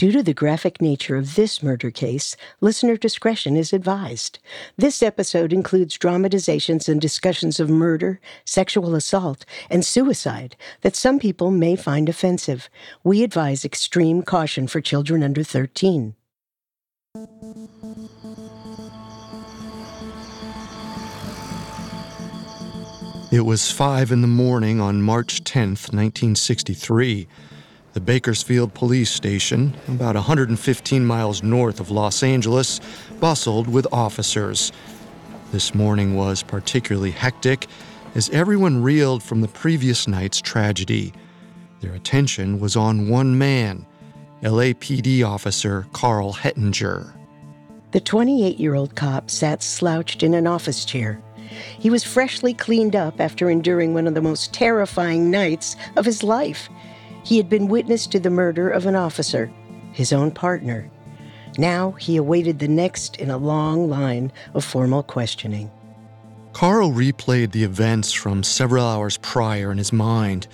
Due to the graphic nature of this murder case, listener discretion is advised. This episode includes dramatizations and discussions of murder, sexual assault, and suicide that some people may find offensive. We advise extreme caution for children under 13. It was 5 in the morning on March 10th, 1963. The Bakersfield Police Station, about 115 miles north of Los Angeles, bustled with officers. This morning was particularly hectic as everyone reeled from the previous night's tragedy. Their attention was on one man, LAPD officer Karl Hettinger. The 28 year old cop sat slouched in an office chair. He was freshly cleaned up after enduring one of the most terrifying nights of his life. He had been witness to the murder of an officer, his own partner. Now he awaited the next in a long line of formal questioning. Karl replayed the events from several hours prior in his mind.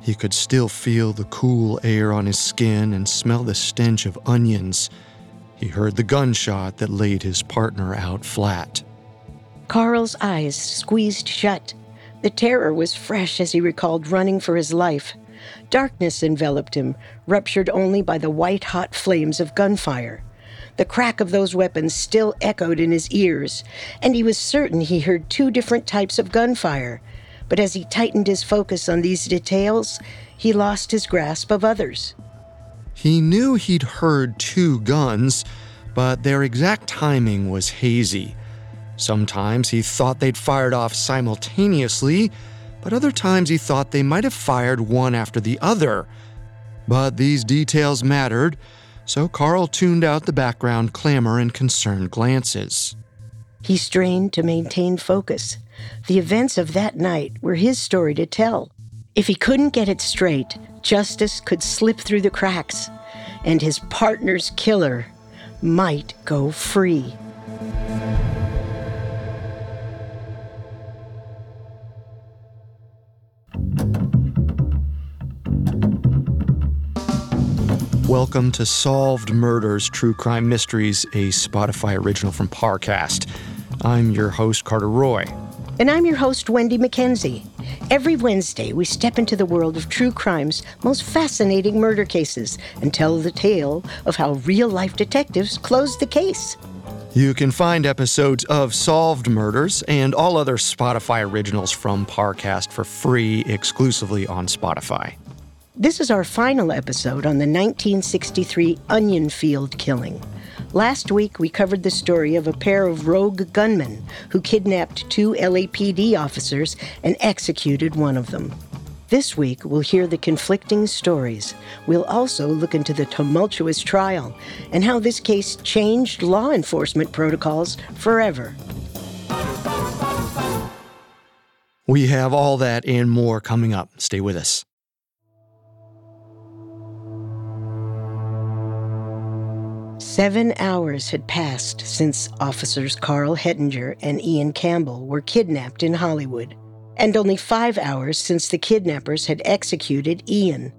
He could still feel the cool air on his skin and smell the stench of onions. He heard the gunshot that laid his partner out flat. Karl's eyes squeezed shut. The terror was fresh as he recalled running for his life. Darkness enveloped him, ruptured only by the white hot flames of gunfire. The crack of those weapons still echoed in his ears, and he was certain he heard two different types of gunfire. But as he tightened his focus on these details, he lost his grasp of others. He knew he'd heard two guns, but their exact timing was hazy. Sometimes he thought they'd fired off simultaneously, but other times he thought they might have fired one after the other. But these details mattered, so Karl tuned out the background clamor and concerned glances. He strained to maintain focus. The events of that night were his story to tell. If he couldn't get it straight, justice could slip through the cracks, and his partner's killer might go free. Welcome to Solved Murders True Crime Mysteries, a Spotify original from Parcast. I'm your host, Carter Roy. And I'm your host, Wendy McKenzie. Every Wednesday, we step into the world of true crime's most fascinating murder cases and tell the tale of how real life detectives closed the case. You can find episodes of Solved Murders and all other Spotify originals from Parcast for free exclusively on Spotify. This is our final episode on the 1963 Onion Field killing. Last week, we covered the story of a pair of rogue gunmen who kidnapped two LAPD officers and executed one of them. This week, we'll hear the conflicting stories. We'll also look into the tumultuous trial and how this case changed law enforcement protocols forever. We have all that and more coming up. Stay with us. Seven hours had passed since officers Karl Hettinger and Ian Campbell were kidnapped in Hollywood, and only five hours since the kidnappers had executed Ian.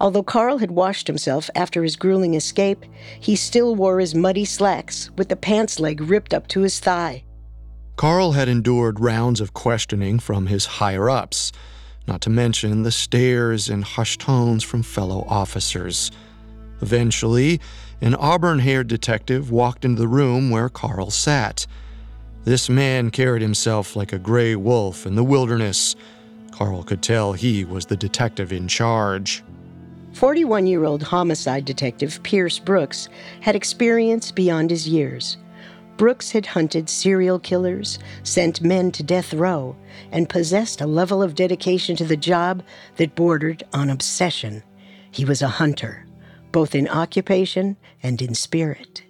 Although Karl had washed himself after his grueling escape, he still wore his muddy slacks with the pants leg ripped up to his thigh. Karl had endured rounds of questioning from his higher ups, not to mention the stares and hushed tones from fellow officers. Eventually, an auburn haired detective walked into the room where Karl sat. This man carried himself like a gray wolf in the wilderness. Karl could tell he was the detective in charge. 41 year old homicide detective Pierce Brooks had experience beyond his years. Brooks had hunted serial killers, sent men to death row, and possessed a level of dedication to the job that bordered on obsession. He was a hunter both in occupation and in spirit.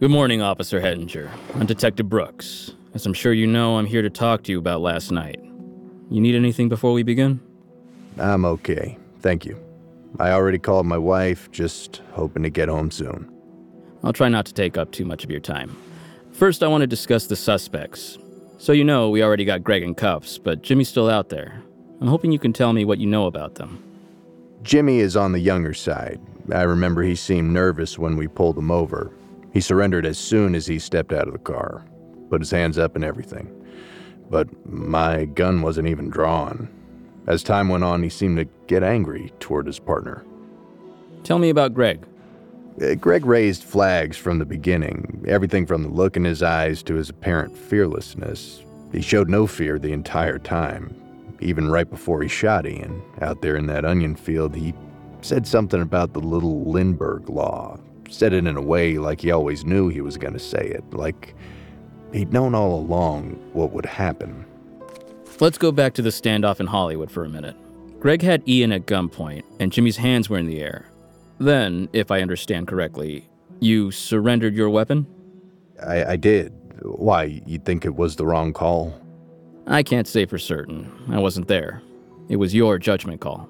Good morning, Officer Hettinger. I'm Detective Brooks. As I'm sure you know, I'm here to talk to you about last night. You need anything before we begin? I'm okay. Thank you. I already called my wife, just hoping to get home soon. I'll try not to take up too much of your time. First, I want to discuss the suspects. So, you know, we already got Greg in cuffs, but Jimmy's still out there. I'm hoping you can tell me what you know about them. Jimmy is on the younger side. I remember he seemed nervous when we pulled him over. He surrendered as soon as he stepped out of the car, put his hands up and everything. But my gun wasn't even drawn. As time went on, he seemed to get angry toward his partner. Tell me about Greg. Uh, Greg raised flags from the beginning, everything from the look in his eyes to his apparent fearlessness. He showed no fear the entire time. Even right before he shot Ian, out there in that onion field, he said something about the little Lindbergh law. Said it in a way like he always knew he was going to say it, like he'd known all along what would happen. Let's go back to the standoff in Hollywood for a minute. Greg had Ian at gunpoint, and Jimmy's hands were in the air. Then, if I understand correctly, you surrendered your weapon? I, I did. Why, you'd think it was the wrong call? I can't say for certain. I wasn't there. It was your judgment call.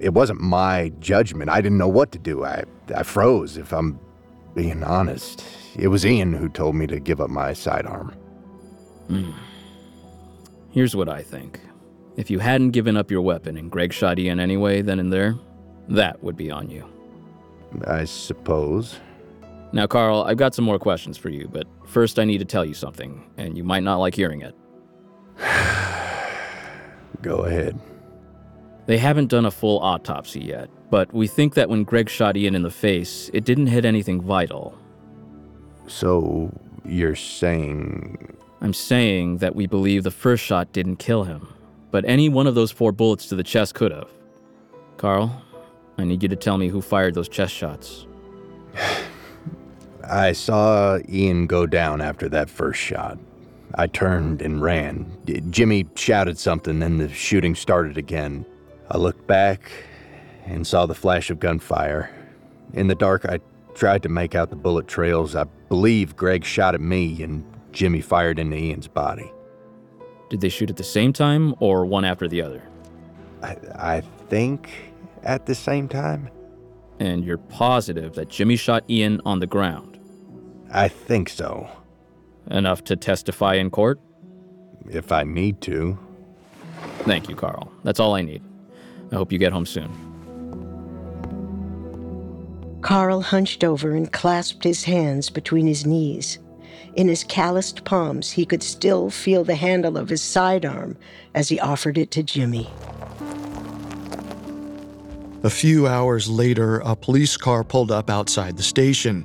It wasn't my judgment. I didn't know what to do. I, I froze, if I'm being honest. It was Ian who told me to give up my sidearm. Hmm. Here's what I think. If you hadn't given up your weapon and Greg shot Ian anyway, then and there, that would be on you. I suppose. Now, Karl, I've got some more questions for you, but first I need to tell you something, and you might not like hearing it. Go ahead. They haven't done a full autopsy yet, but we think that when Greg shot Ian in the face, it didn't hit anything vital. So, you're saying. I'm saying that we believe the first shot didn't kill him, but any one of those four bullets to the chest could have. Karl, I need you to tell me who fired those chest shots. I saw Ian go down after that first shot. I turned and ran. Jimmy shouted something, then the shooting started again. I looked back and saw the flash of gunfire. In the dark, I tried to make out the bullet trails. I believe Greg shot at me and Jimmy fired into Ian's body. Did they shoot at the same time or one after the other? I, I think at the same time. And you're positive that Jimmy shot Ian on the ground? I think so. Enough to testify in court? If I need to. Thank you, Karl. That's all I need. I hope you get home soon. Karl hunched over and clasped his hands between his knees. In his calloused palms, he could still feel the handle of his sidearm as he offered it to Jimmy. A few hours later, a police car pulled up outside the station.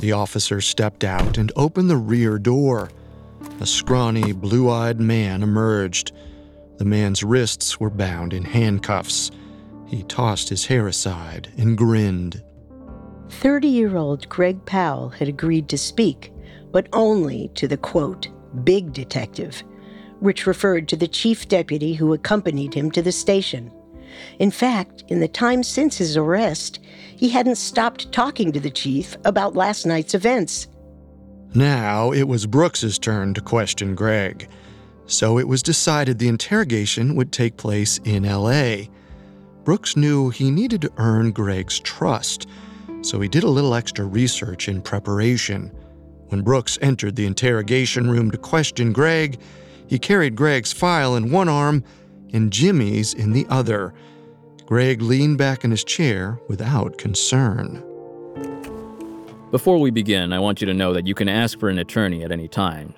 The officer stepped out and opened the rear door. A scrawny, blue eyed man emerged. The man's wrists were bound in handcuffs. He tossed his hair aside and grinned. 30 year old Greg Powell had agreed to speak, but only to the quote, big detective, which referred to the chief deputy who accompanied him to the station. In fact, in the time since his arrest, he hadn't stopped talking to the chief about last night's events. Now it was Brooks's turn to question Greg. So it was decided the interrogation would take place in LA. Brooks knew he needed to earn Greg's trust, so he did a little extra research in preparation. When Brooks entered the interrogation room to question Greg, he carried Greg's file in one arm and Jimmy's in the other. Greg leaned back in his chair without concern. Before we begin, I want you to know that you can ask for an attorney at any time.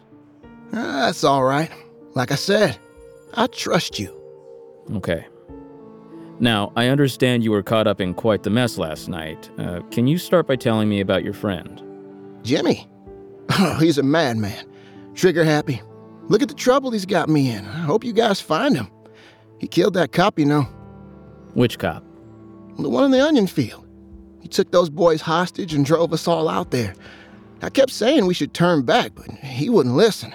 Uh, that's all right. Like I said, I trust you. Okay. Now, I understand you were caught up in quite the mess last night. Uh, can you start by telling me about your friend? Jimmy? Oh, he's a madman. Trigger happy. Look at the trouble he's got me in. I hope you guys find him. He killed that cop, you know. Which cop? The one in the onion field. He took those boys hostage and drove us all out there. I kept saying we should turn back, but he wouldn't listen.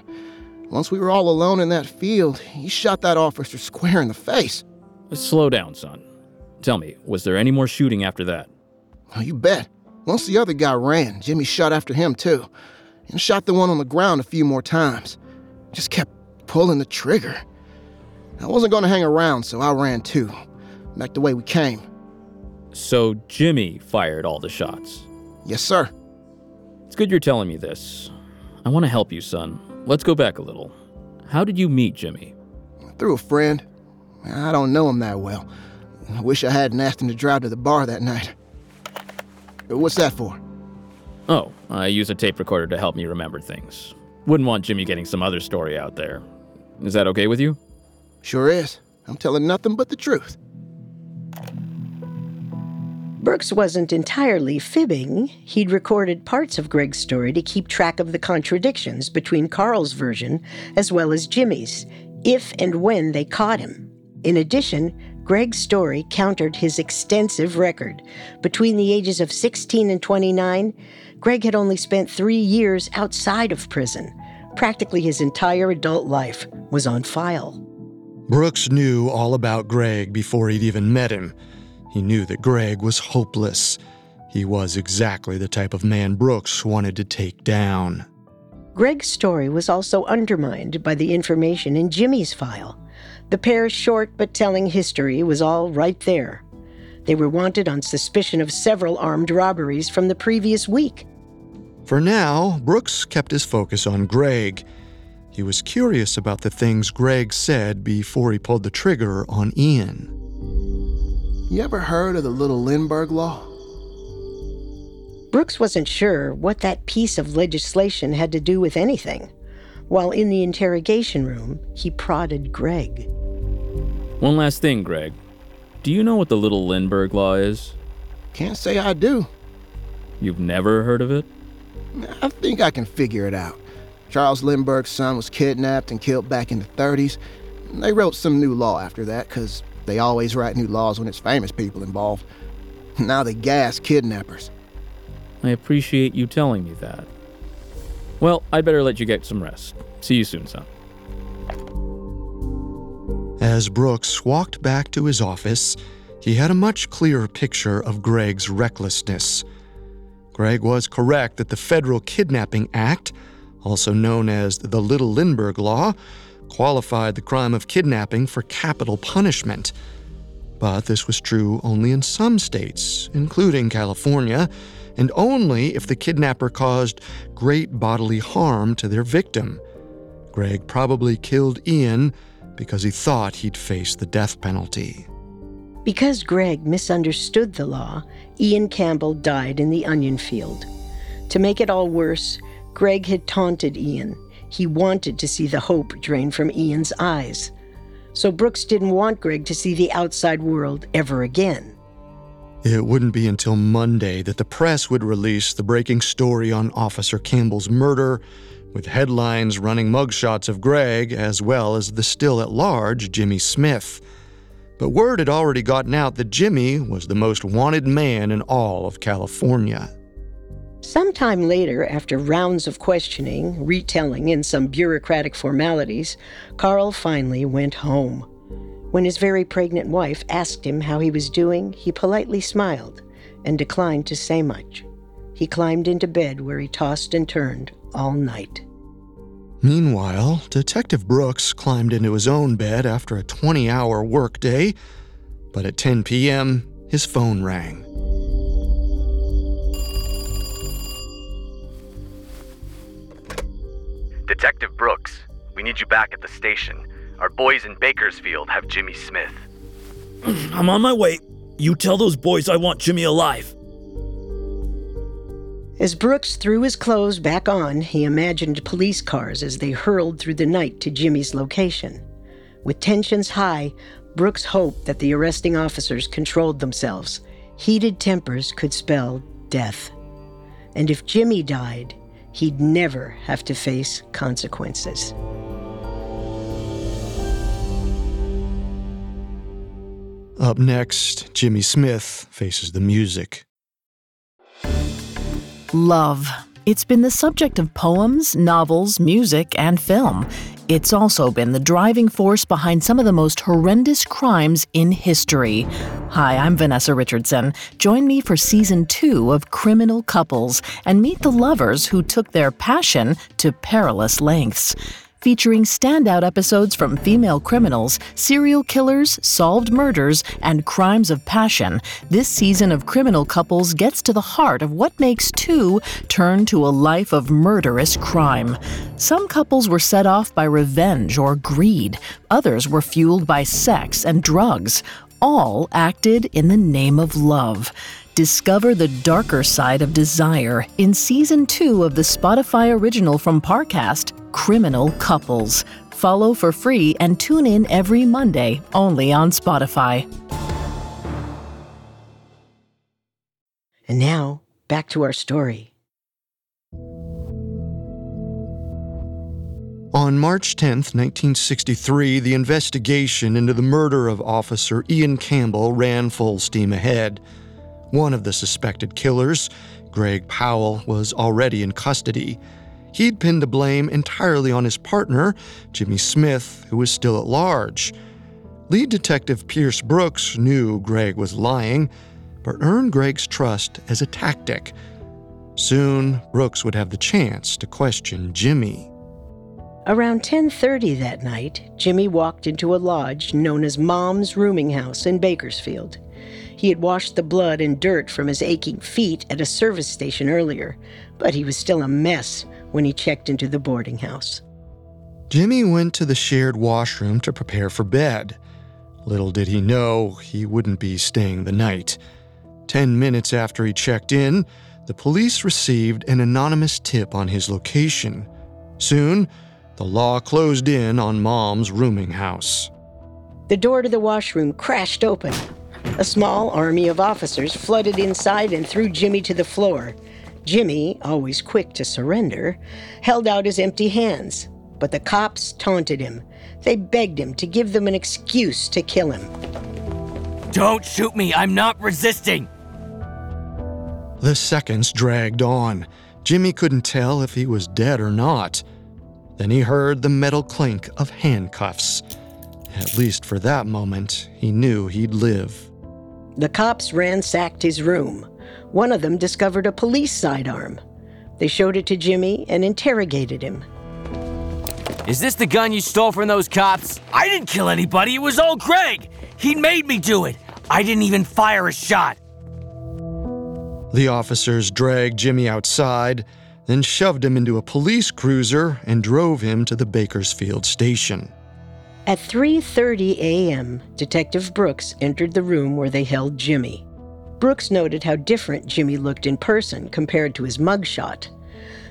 Once we were all alone in that field, he shot that officer square in the face. Slow down, son. Tell me, was there any more shooting after that? Oh, you bet. Once the other guy ran, Jimmy shot after him too, and shot the one on the ground a few more times. Just kept pulling the trigger. I wasn't going to hang around, so I ran too, back the way we came. So Jimmy fired all the shots? Yes, sir. It's good you're telling me this. I want to help you, son. Let's go back a little. How did you meet Jimmy? Through a friend. I don't know him that well. I wish I hadn't asked him to drive to the bar that night. What's that for? Oh, I use a tape recorder to help me remember things. Wouldn't want Jimmy getting some other story out there. Is that okay with you? Sure is. I'm telling nothing but the truth. Brooks wasn't entirely fibbing. He'd recorded parts of Greg's story to keep track of the contradictions between Karl's version as well as Jimmy's, if and when they caught him. In addition, Greg's story countered his extensive record. Between the ages of 16 and 29, Greg had only spent three years outside of prison. Practically his entire adult life was on file. Brooks knew all about Greg before he'd even met him. He knew that Greg was hopeless. He was exactly the type of man Brooks wanted to take down. Greg's story was also undermined by the information in Jimmy's file. The pair's short but telling history was all right there. They were wanted on suspicion of several armed robberies from the previous week. For now, Brooks kept his focus on Greg. He was curious about the things Greg said before he pulled the trigger on Ian. You ever heard of the Little Lindbergh Law? Brooks wasn't sure what that piece of legislation had to do with anything. While in the interrogation room, he prodded Greg. One last thing, Greg. Do you know what the Little Lindbergh Law is? Can't say I do. You've never heard of it? I think I can figure it out. Charles Lindbergh's son was kidnapped and killed back in the 30s. They wrote some new law after that because they always write new laws when it's famous people involved. Now they gas kidnappers. I appreciate you telling me that. Well, I'd better let you get some rest. See you soon, son. As Brooks walked back to his office, he had a much clearer picture of Greg's recklessness. Greg was correct that the Federal Kidnapping Act, also known as the Little Lindbergh Law, qualified the crime of kidnapping for capital punishment. But this was true only in some states, including California, and only if the kidnapper caused great bodily harm to their victim. Greg probably killed Ian because he thought he'd face the death penalty. Because Greg misunderstood the law, Ian Campbell died in the onion field. To make it all worse, Greg had taunted Ian. He wanted to see the hope drain from Ian's eyes. So Brooks didn't want Greg to see the outside world ever again. It wouldn't be until Monday that the press would release the breaking story on Officer Campbell's murder, with headlines running mugshots of Greg as well as the still at large Jimmy Smith. But word had already gotten out that Jimmy was the most wanted man in all of California. Sometime later, after rounds of questioning, retelling, and some bureaucratic formalities, Karl finally went home. When his very pregnant wife asked him how he was doing, he politely smiled and declined to say much. He climbed into bed where he tossed and turned all night. Meanwhile, Detective Brooks climbed into his own bed after a 20 hour workday, but at 10 p.m., his phone rang. Detective Brooks, we need you back at the station. Our boys in Bakersfield have Jimmy Smith. I'm on my way. You tell those boys I want Jimmy alive. As Brooks threw his clothes back on, he imagined police cars as they hurled through the night to Jimmy's location. With tensions high, Brooks hoped that the arresting officers controlled themselves. Heated tempers could spell death. And if Jimmy died, he'd never have to face consequences. Up next, Jimmy Smith faces the music. Love. It's been the subject of poems, novels, music, and film. It's also been the driving force behind some of the most horrendous crimes in history. Hi, I'm Vanessa Richardson. Join me for season two of Criminal Couples and meet the lovers who took their passion to perilous lengths featuring standout episodes from female criminals, serial killers, solved murders, and crimes of passion. This season of Criminal Couples gets to the heart of what makes two turn to a life of murderous crime. Some couples were set off by revenge or greed, others were fueled by sex and drugs. All acted in the name of love. Discover the darker side of desire in season two of the Spotify original from Parcast, Criminal Couples. Follow for free and tune in every Monday only on Spotify. And now, back to our story. On March 10, 1963, the investigation into the murder of Officer Ian Campbell ran full steam ahead. One of the suspected killers, Greg Powell, was already in custody. He'd pinned the blame entirely on his partner, Jimmy Smith, who was still at large. Lead Detective Pierce Brooks knew Greg was lying, but earned Greg's trust as a tactic. Soon, Brooks would have the chance to question Jimmy. Around 10:30 that night, Jimmy walked into a lodge known as Mom's Rooming House in Bakersfield. He had washed the blood and dirt from his aching feet at a service station earlier, but he was still a mess when he checked into the boarding house. Jimmy went to the shared washroom to prepare for bed. Little did he know he wouldn't be staying the night. Ten minutes after he checked in, the police received an anonymous tip on his location. Soon, the law closed in on Mom's rooming house. The door to the washroom crashed open. A small army of officers flooded inside and threw Jimmy to the floor. Jimmy, always quick to surrender, held out his empty hands, but the cops taunted him. They begged him to give them an excuse to kill him. Don't shoot me, I'm not resisting! The seconds dragged on. Jimmy couldn't tell if he was dead or not. Then he heard the metal clink of handcuffs. At least for that moment, he knew he'd live. The cops ransacked his room. One of them discovered a police sidearm. They showed it to Jimmy and interrogated him. Is this the gun you stole from those cops? I didn't kill anybody, it was all Greg! He made me do it! I didn't even fire a shot! The officers dragged Jimmy outside then shoved him into a police cruiser and drove him to the Bakersfield station. At 3:30 a.m., Detective Brooks entered the room where they held Jimmy. Brooks noted how different Jimmy looked in person compared to his mugshot.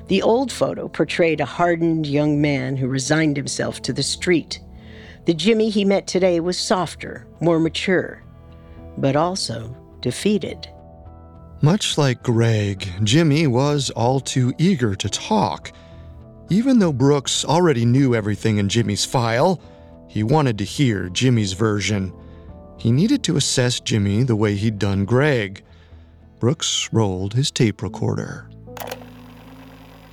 The old photo portrayed a hardened young man who resigned himself to the street. The Jimmy he met today was softer, more mature, but also defeated. Much like Greg, Jimmy was all too eager to talk. Even though Brooks already knew everything in Jimmy's file, he wanted to hear Jimmy's version. He needed to assess Jimmy the way he'd done Greg. Brooks rolled his tape recorder.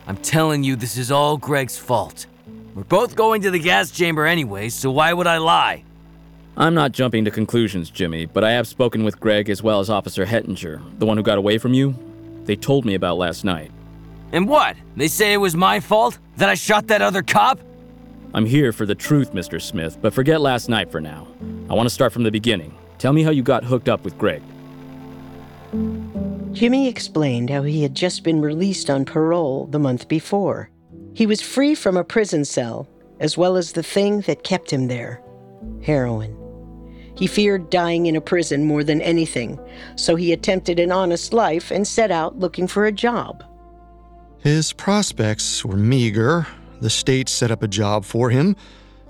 I'm telling you, this is all Greg's fault. We're both going to the gas chamber anyway, so why would I lie? I'm not jumping to conclusions, Jimmy, but I have spoken with Greg as well as Officer Hettinger, the one who got away from you. They told me about last night. And what? They say it was my fault? That I shot that other cop? I'm here for the truth, Mr. Smith, but forget last night for now. I want to start from the beginning. Tell me how you got hooked up with Greg. Jimmy explained how he had just been released on parole the month before. He was free from a prison cell, as well as the thing that kept him there heroin. He feared dying in a prison more than anything, so he attempted an honest life and set out looking for a job. His prospects were meager. The state set up a job for him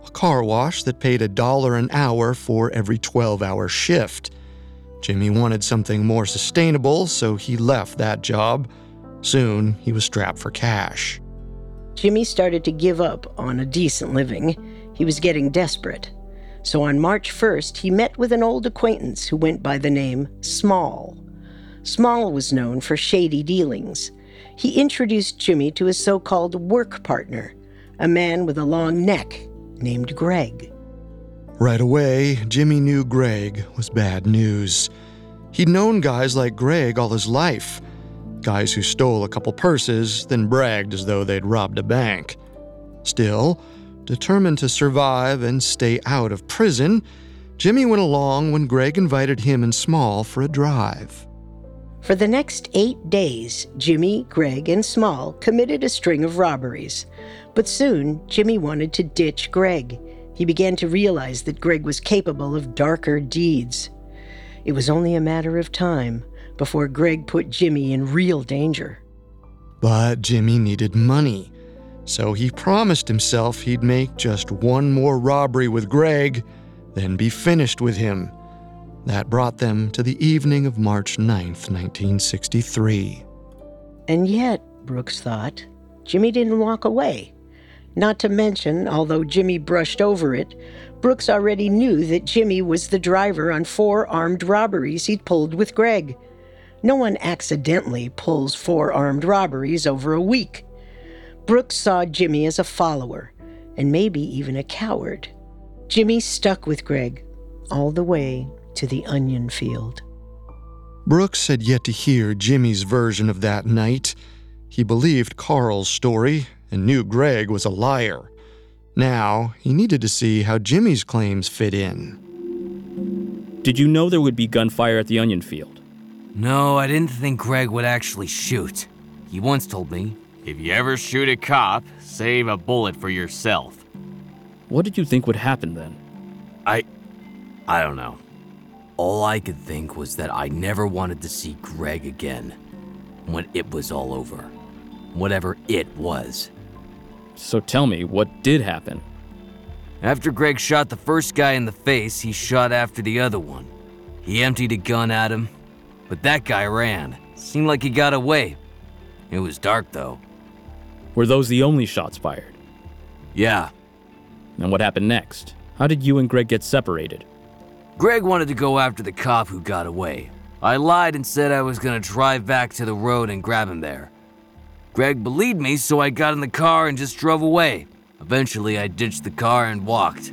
a car wash that paid a dollar an hour for every 12 hour shift. Jimmy wanted something more sustainable, so he left that job. Soon, he was strapped for cash. Jimmy started to give up on a decent living. He was getting desperate. So on March 1st, he met with an old acquaintance who went by the name Small. Small was known for shady dealings. He introduced Jimmy to his so called work partner, a man with a long neck named Greg. Right away, Jimmy knew Greg was bad news. He'd known guys like Greg all his life guys who stole a couple purses, then bragged as though they'd robbed a bank. Still, Determined to survive and stay out of prison, Jimmy went along when Greg invited him and Small for a drive. For the next eight days, Jimmy, Greg, and Small committed a string of robberies. But soon, Jimmy wanted to ditch Greg. He He began to realize that Greg was capable of darker deeds. It was only a matter of time before Greg put Jimmy in real danger. But Jimmy needed money, so he promised himself he'd make just one more robbery with Greg, then be finished with him. That brought them to the evening of March 9th, 1963. And yet, Brooks thought, Jimmy didn't walk away. Not to mention, although Jimmy brushed over it, Brooks already knew that Jimmy was the driver on four armed robberies he'd pulled with Greg. No one accidentally pulls four armed robberies over a week. Brooks saw Jimmy as a follower, and maybe even a coward. Jimmy stuck with Greg all the way to the onion field. Brooks had yet to hear Jimmy's version of that night. He believed Karl's story and knew Greg was a liar. Now, he needed to see how Jimmy's claims fit in. Did you know there would be gunfire at the onion field? No, I didn't think Greg would actually shoot. He once told me, if you ever shoot a cop, save a bullet for yourself. What did you think would happen then? I. I don't know. All I could think was that I never wanted to see Greg again. When it was all over. Whatever it was. So tell me, what did happen? After Greg shot the first guy in the face, he shot after the other one. He emptied a gun at him, but that guy ran. Seemed like he got away. It was dark though. Were those the only shots fired? Yeah. And what happened next? How did you and Greg get separated? Greg wanted to go after the cop who got away. I lied and said I was gonna drive back to the road and grab him there. Greg believed me, so I got in the car and just drove away. Eventually, I ditched the car and walked.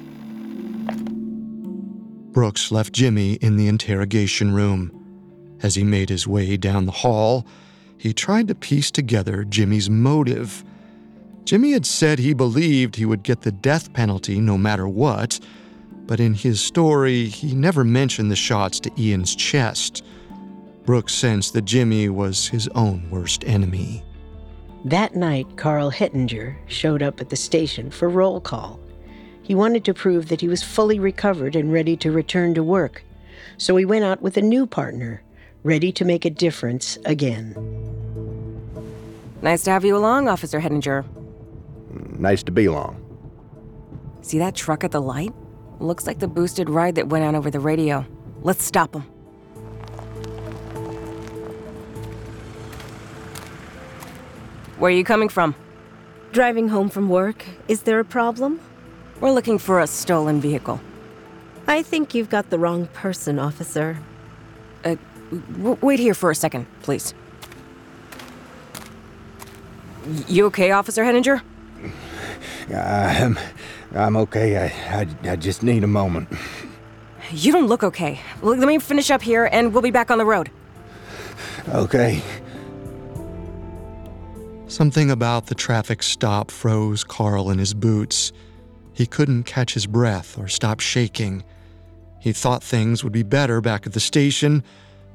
Brooks left Jimmy in the interrogation room. As he made his way down the hall, he tried to piece together Jimmy's motive. Jimmy had said he believed he would get the death penalty no matter what, but in his story, he never mentioned the shots to Ian's chest. Brooks sensed that Jimmy was his own worst enemy. That night, Karl Hettinger showed up at the station for roll call. He wanted to prove that he was fully recovered and ready to return to work. So he went out with a new partner, ready to make a difference again. Nice to have you along, Officer Hettinger. Nice to be along. See that truck at the light? Looks like the boosted ride that went on over the radio. Let's stop him. Where are you coming from? Driving home from work. Is there a problem? We're looking for a stolen vehicle. I think you've got the wrong person, officer. Uh, w- wait here for a second, please. Y- You okay, Officer Hettinger? I'm, I'm okay. I, I, I just need a moment. You don't look okay. Let me finish up here and we'll be back on the road. Okay. Something about the traffic stop froze Karl in his boots. He couldn't catch his breath or stop shaking. He thought things would be better back at the station,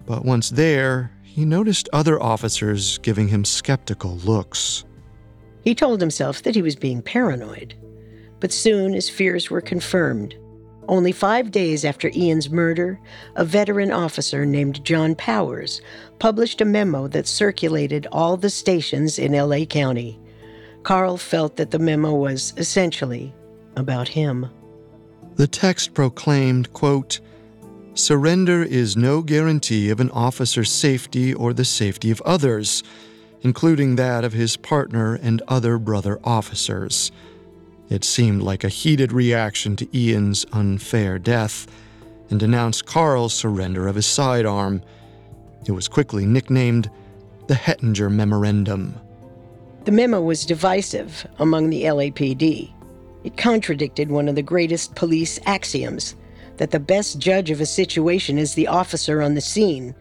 but once there, he noticed other officers giving him skeptical looks. He told himself that he was being paranoid. But soon his fears were confirmed. Only five days after Ian's murder, a veteran officer named John Powers published a memo that circulated all the stations in LA County. Karl felt that the memo was essentially about him. The text proclaimed, quote, Surrender is no guarantee of an officer's safety or the safety of others, including that of his partner and other brother officers. It seemed like a heated reaction to Ian's unfair death and denounced Karl's surrender of his sidearm. It was quickly nicknamed the Hettinger Memorandum. The memo was divisive among the LAPD. It contradicted one of the greatest police axioms that the best judge of a situation is the officer on the scene.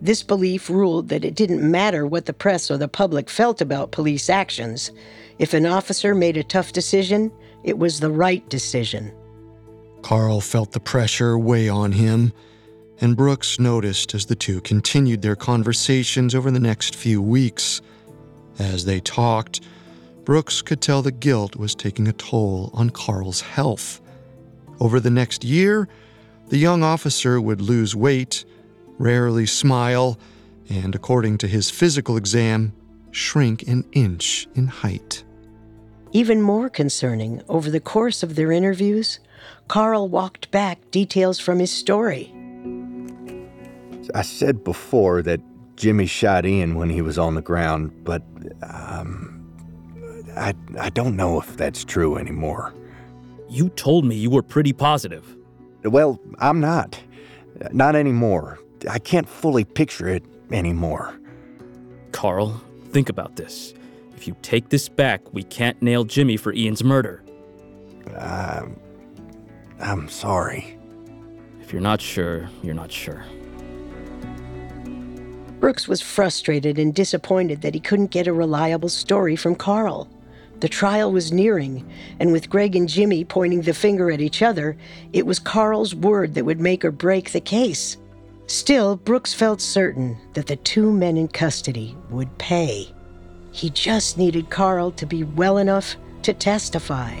This belief ruled that it didn't matter what the press or the public felt about police actions. If an officer made a tough decision, it was the right decision. Karl felt the pressure weigh on him, and Brooks noticed as the two continued their conversations over the next few weeks. As they talked, Brooks could tell the guilt was taking a toll on Karl's health. Over the next year, the young officer would lose weight, rarely smile, and according to his physical exam, shrink an inch in height. Even more concerning, over the course of their interviews, Karl walked back details from his story. I said before that Jimmy shot Ian when he was on the ground, but um, I, I don't know if that's true anymore. You told me you were pretty positive. Well, I'm not. Not anymore. I can't fully picture it anymore. Karl, think about this. If you take this back, we can't nail Jimmy for Ian's murder. Um, I'm sorry. If you're not sure, you're not sure. Brooks was frustrated and disappointed that he couldn't get a reliable story from Karl. The trial was nearing, and with Greg and Jimmy pointing the finger at each other, it was Karl's word that would make or break the case. Still, Brooks felt certain that the two men in custody would pay. He just needed Karl to be well enough to testify.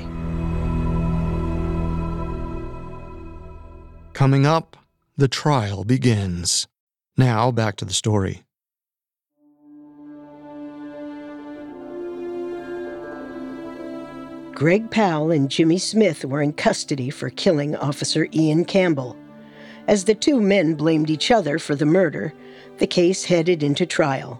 Coming up, the trial begins. Now, back to the story. Greg Powell and Jimmy Smith were in custody for killing Officer Ian Campbell. As the two men blamed each other for the murder, the case headed into trial.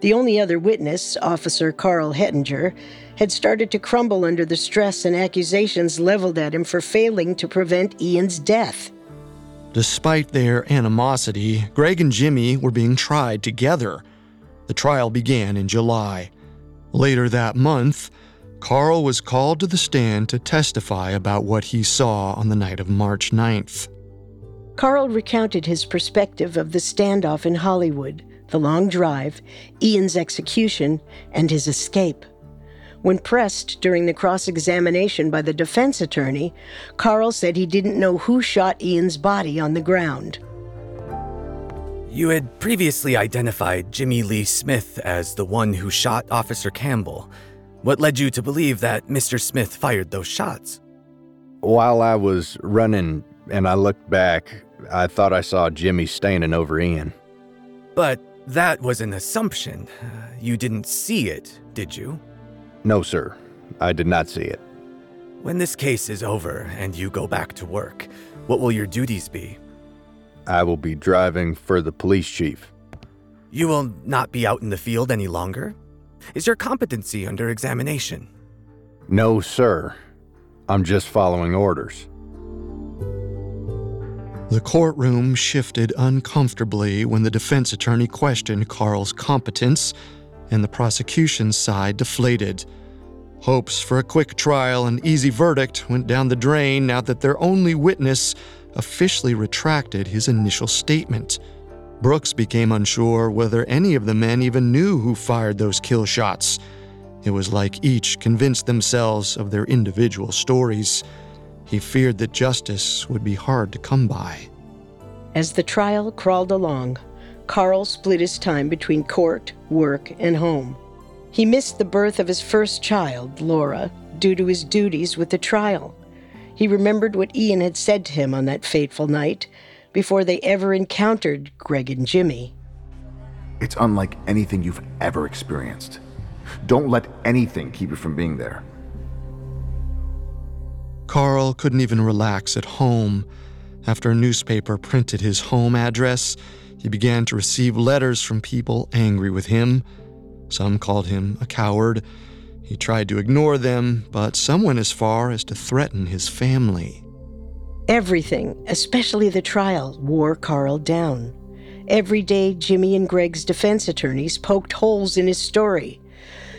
The only other witness, Officer Karl Hettinger, had started to crumble under the stress and accusations leveled at him for failing to prevent Ian's death. Despite their animosity, Greg and Jimmy were being tried together. The trial began in July. Later that month, Karl was called to the stand to testify about what he saw on the night of March 9th. Karl recounted his perspective of the standoff in Hollywood, the long drive, Ian's execution, and his escape. When pressed during the cross examination by the defense attorney, Karl said he didn't know who shot Ian's body on the ground. You had previously identified Jimmy Lee Smith as the one who shot Officer Campbell. What led you to believe that Mr. Smith fired those shots? While I was running and I looked back, I thought I saw Jimmy standing over Ian. But that was an assumption. Uh, you didn't see it, did you? No, sir. I did not see it. When this case is over and you go back to work, what will your duties be? I will be driving for the police chief. You will not be out in the field any longer? Is your competency under examination? No, sir. I'm just following orders. The courtroom shifted uncomfortably when the defense attorney questioned Karl's competence, and the prosecution's side deflated. Hopes for a quick trial and easy verdict went down the drain now that their only witness officially retracted his initial statement. Brooks became unsure whether any of the men even knew who fired those kill shots. It was like each convinced themselves of their individual stories. He feared that justice would be hard to come by. As the trial crawled along, Karl split his time between court, work, and home. He missed the birth of his first child, Laura, due to his duties with the trial. He remembered what Ian had said to him on that fateful night before they ever encountered Greg and Jimmy. It's unlike anything you've ever experienced. Don't let anything keep you from being there. Karl couldn't even relax at home. After a newspaper printed his home address, he began to receive letters from people angry with him. Some called him a coward. He tried to ignore them, but some went as far as to threaten his family. Everything, especially the trial, wore Karl down. Every day, Jimmy and Greg's defense attorneys poked holes in his story.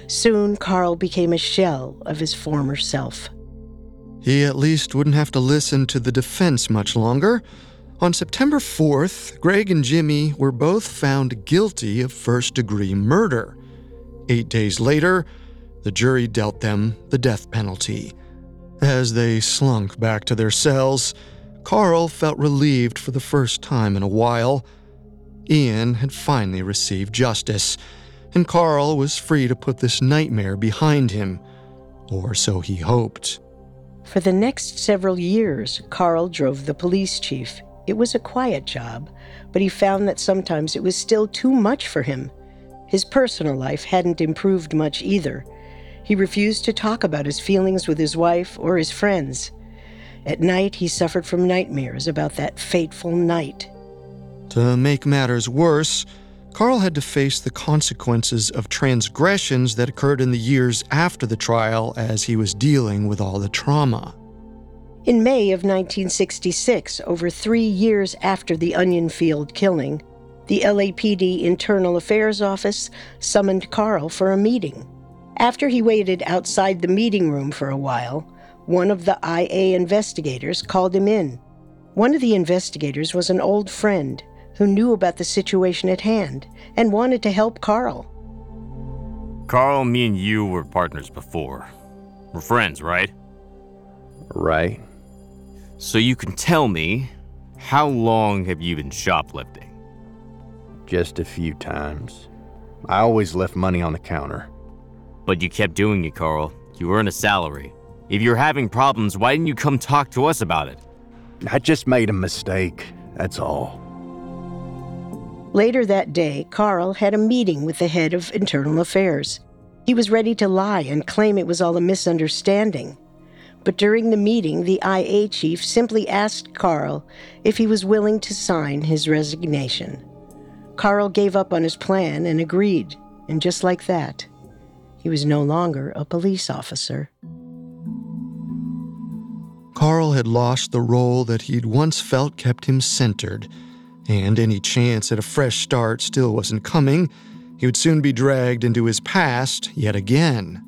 Soon, Karl became a shell of his former self. He at least wouldn't have to listen to the defense much longer. On September 4th, Greg and Jimmy were both found guilty of first degree murder. Eight days later, the jury dealt them the death penalty. As they slunk back to their cells, Karl felt relieved for the first time in a while. Ian had finally received justice, and Karl was free to put this nightmare behind him, or so he hoped. For the next several years, Karl drove the police chief. It was a quiet job, but he found that sometimes it was still too much for him. His personal life hadn't improved much either. He refused to talk about his feelings with his wife or his friends. At night, he suffered from nightmares about that fateful night. To make matters worse, Karl had to face the consequences of transgressions that occurred in the years after the trial as he was dealing with all the trauma. In May of 1966, over three years after the Onion Field killing, the LAPD Internal Affairs Office summoned Karl for a meeting. After he waited outside the meeting room for a while, one of the IA investigators called him in. One of the investigators was an old friend who knew about the situation at hand and wanted to help Karl. Karl, me and you were partners before. We're friends, right? Right. So you can tell me, how long have you been shoplifting? Just a few times. I always left money on the counter. But you kept doing it, Karl. You earn a salary. If you're having problems, why didn't you come talk to us about it? I just made a mistake, that's all. Later that day, Karl had a meeting with the head of Internal Affairs. He was ready to lie and claim it was all a misunderstanding. But during the meeting, the IA chief simply asked Karl if he was willing to sign his resignation. Karl gave up on his plan and agreed, and just like that, he was no longer a police officer. Carl had lost the role that he'd once felt kept him centered and any chance at a fresh start still wasn't coming, he would soon be dragged into his past yet again.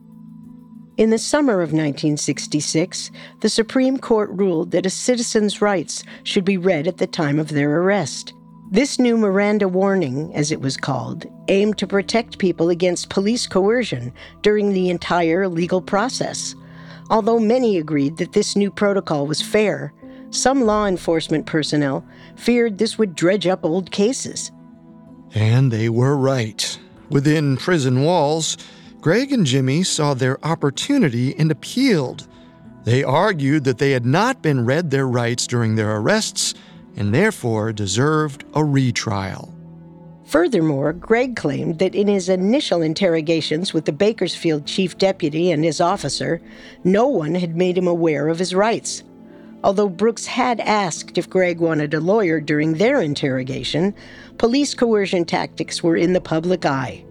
In the summer of 1966, the Supreme Court ruled that a citizen's rights should be read at the time of their arrest. This new Miranda warning, as it was called, aimed to protect people against police coercion during the entire legal process. Although many agreed that this new protocol was fair, some law enforcement personnel feared this would dredge up old cases. And they were right. Within prison walls, Greg and Jimmy saw their opportunity and appealed. They argued that they had not been read their rights during their arrests and therefore deserved a retrial. Furthermore, Greg claimed that in his initial interrogations with the Bakersfield chief deputy and his officer, no one had made him aware of his rights. Although Brooks had asked if Greg wanted a lawyer during their interrogation, police coercion tactics were in the public eye.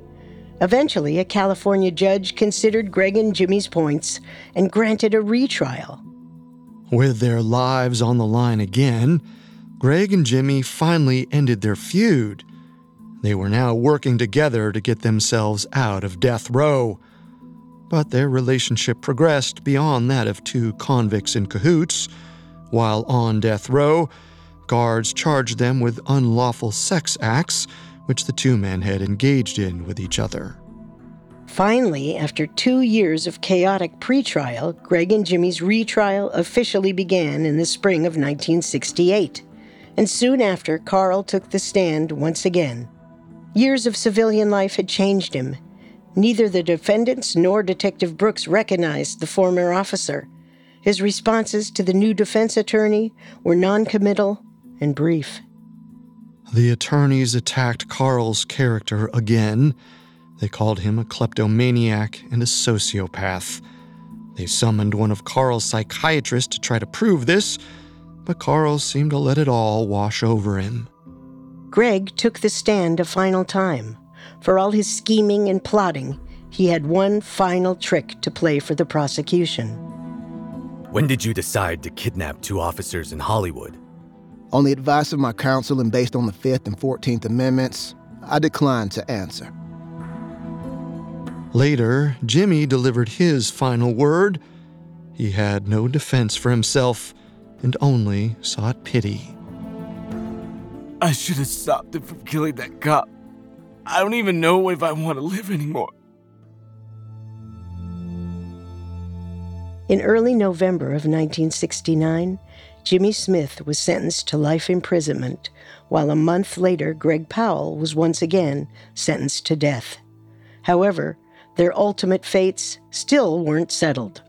Eventually, a California judge considered Greg and Jimmy's points and granted a retrial. With their lives on the line again, Greg and Jimmy finally ended their feud. They were now working together to get themselves out of death row. But their relationship progressed beyond that of two convicts in cahoots while on death row, guards charged them with unlawful sex acts which the two men had engaged in with each other. Finally, after two years of chaotic pretrial, Greg and Jimmy's retrial officially began in the spring of 1968. And soon after, Karl took the stand once again. Years of civilian life had changed him. Neither the defendants nor Detective Brooks recognized the former officer. His responses to the new defense attorney were noncommittal and brief. The attorneys attacked Karl's character again. They called him a kleptomaniac and a sociopath. They summoned one of Karl's psychiatrists to try to prove this, but Karl seemed to let it all wash over him. Greg took the stand a final time. For all his scheming and plotting, he had one final trick to play for the prosecution. When did you decide to kidnap two officers in Hollywood? On the advice of my counsel and based on the Fifth and Fourteenth Amendments, I declined to answer. Later, Jimmy delivered his final word. He had no defense for himself and only sought pity. I should have stopped him from killing that cop. I don't even know if I want to live anymore. In early November of 1969, Jimmy Smith was sentenced to life imprisonment, while a month later, Greg Powell was once again sentenced to death. However, their ultimate fates still weren't settled.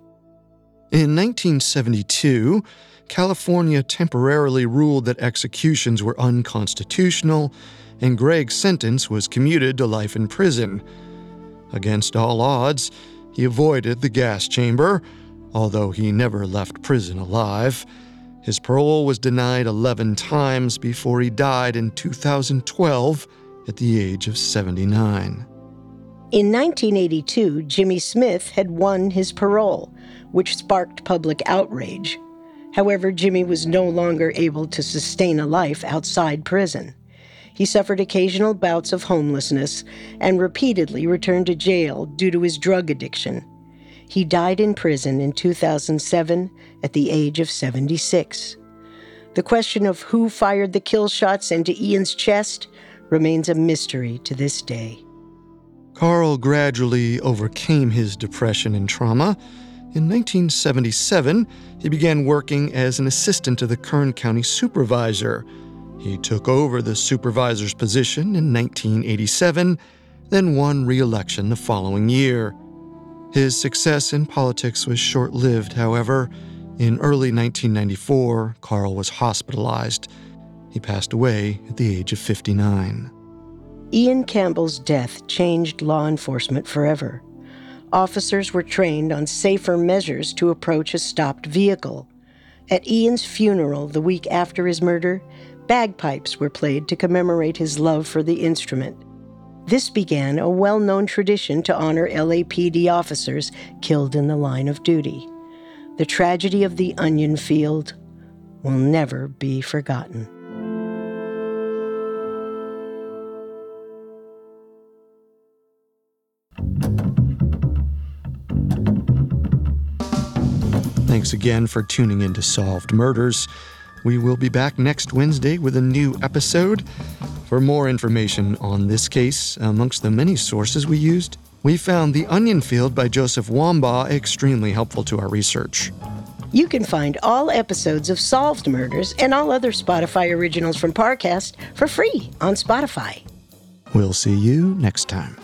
In 1972, California temporarily ruled that executions were unconstitutional, and Greg's sentence was commuted to life in prison. Against all odds, he avoided the gas chamber, although he never left prison alive. His parole was denied 11 times before he died in 2012 at the age of 79. In 1982, Jimmy Smith had won his parole, which sparked public outrage. However, Jimmy was no longer able to sustain a life outside prison. He suffered occasional bouts of homelessness and repeatedly returned to jail due to his drug addiction. He died in prison in 2007 at the age of 76. The question of who fired the kill shots into Ian's chest remains a mystery to this day. Karl gradually overcame his depression and trauma. In 1977, he began working as an assistant to the Kern County supervisor. He took over the supervisor's position in 1987, then won re election the following year. His success in politics was short lived, however. In early 1994, Karl was hospitalized. He passed away at the age of 59. Ian Campbell's death changed law enforcement forever. Officers were trained on safer measures to approach a stopped vehicle. At Ian's funeral the week after his murder, bagpipes were played to commemorate his love for the instrument. This began a well known tradition to honor LAPD officers killed in the line of duty. The tragedy of the onion field will never be forgotten. Thanks again for tuning in to Solved Murders. We will be back next Wednesday with a new episode. For more information on this case, amongst the many sources we used, we found The Onion Field by Joseph Wambaugh extremely helpful to our research. You can find all episodes of Solved Murders and all other Spotify originals from Parcast for free on Spotify. We'll see you next time.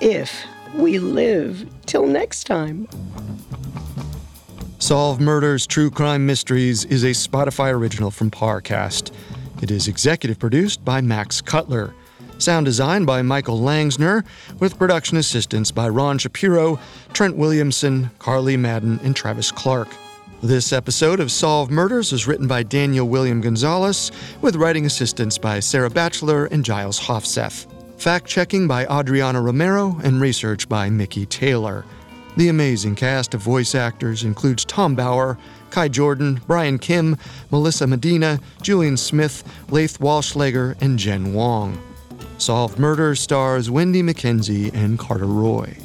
If we live till next time. Solve Murders True Crime Mysteries is a Spotify original from Parcast. It is executive produced by Max Cutler. Sound design by Michael Langsner, with production assistance by Ron Shapiro, Trent Williamson, Carly Madden, and Travis Clark. This episode of Solve Murders was written by Daniel William Gonzalez, with writing assistance by Sarah Batchelor and Giles Hofseth. Fact checking by Adriana Romero and research by Mickey Taylor. The amazing cast of voice actors includes Tom Bauer, Kai Jordan, Brian Kim, Melissa Medina, Julian Smith, Laith Walschlager, and Jen Wong. Solved Murder stars Wendy McKenzie and Carter Roy.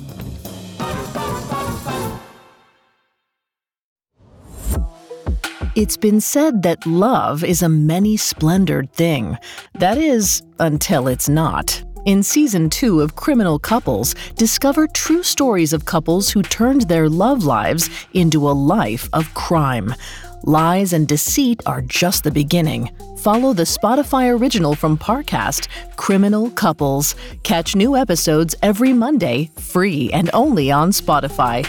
It's been said that love is a many splendored thing. That is, until it's not. In season two of Criminal Couples, discover true stories of couples who turned their love lives into a life of crime. Lies and deceit are just the beginning. Follow the Spotify original from Parcast, Criminal Couples. Catch new episodes every Monday, free and only on Spotify.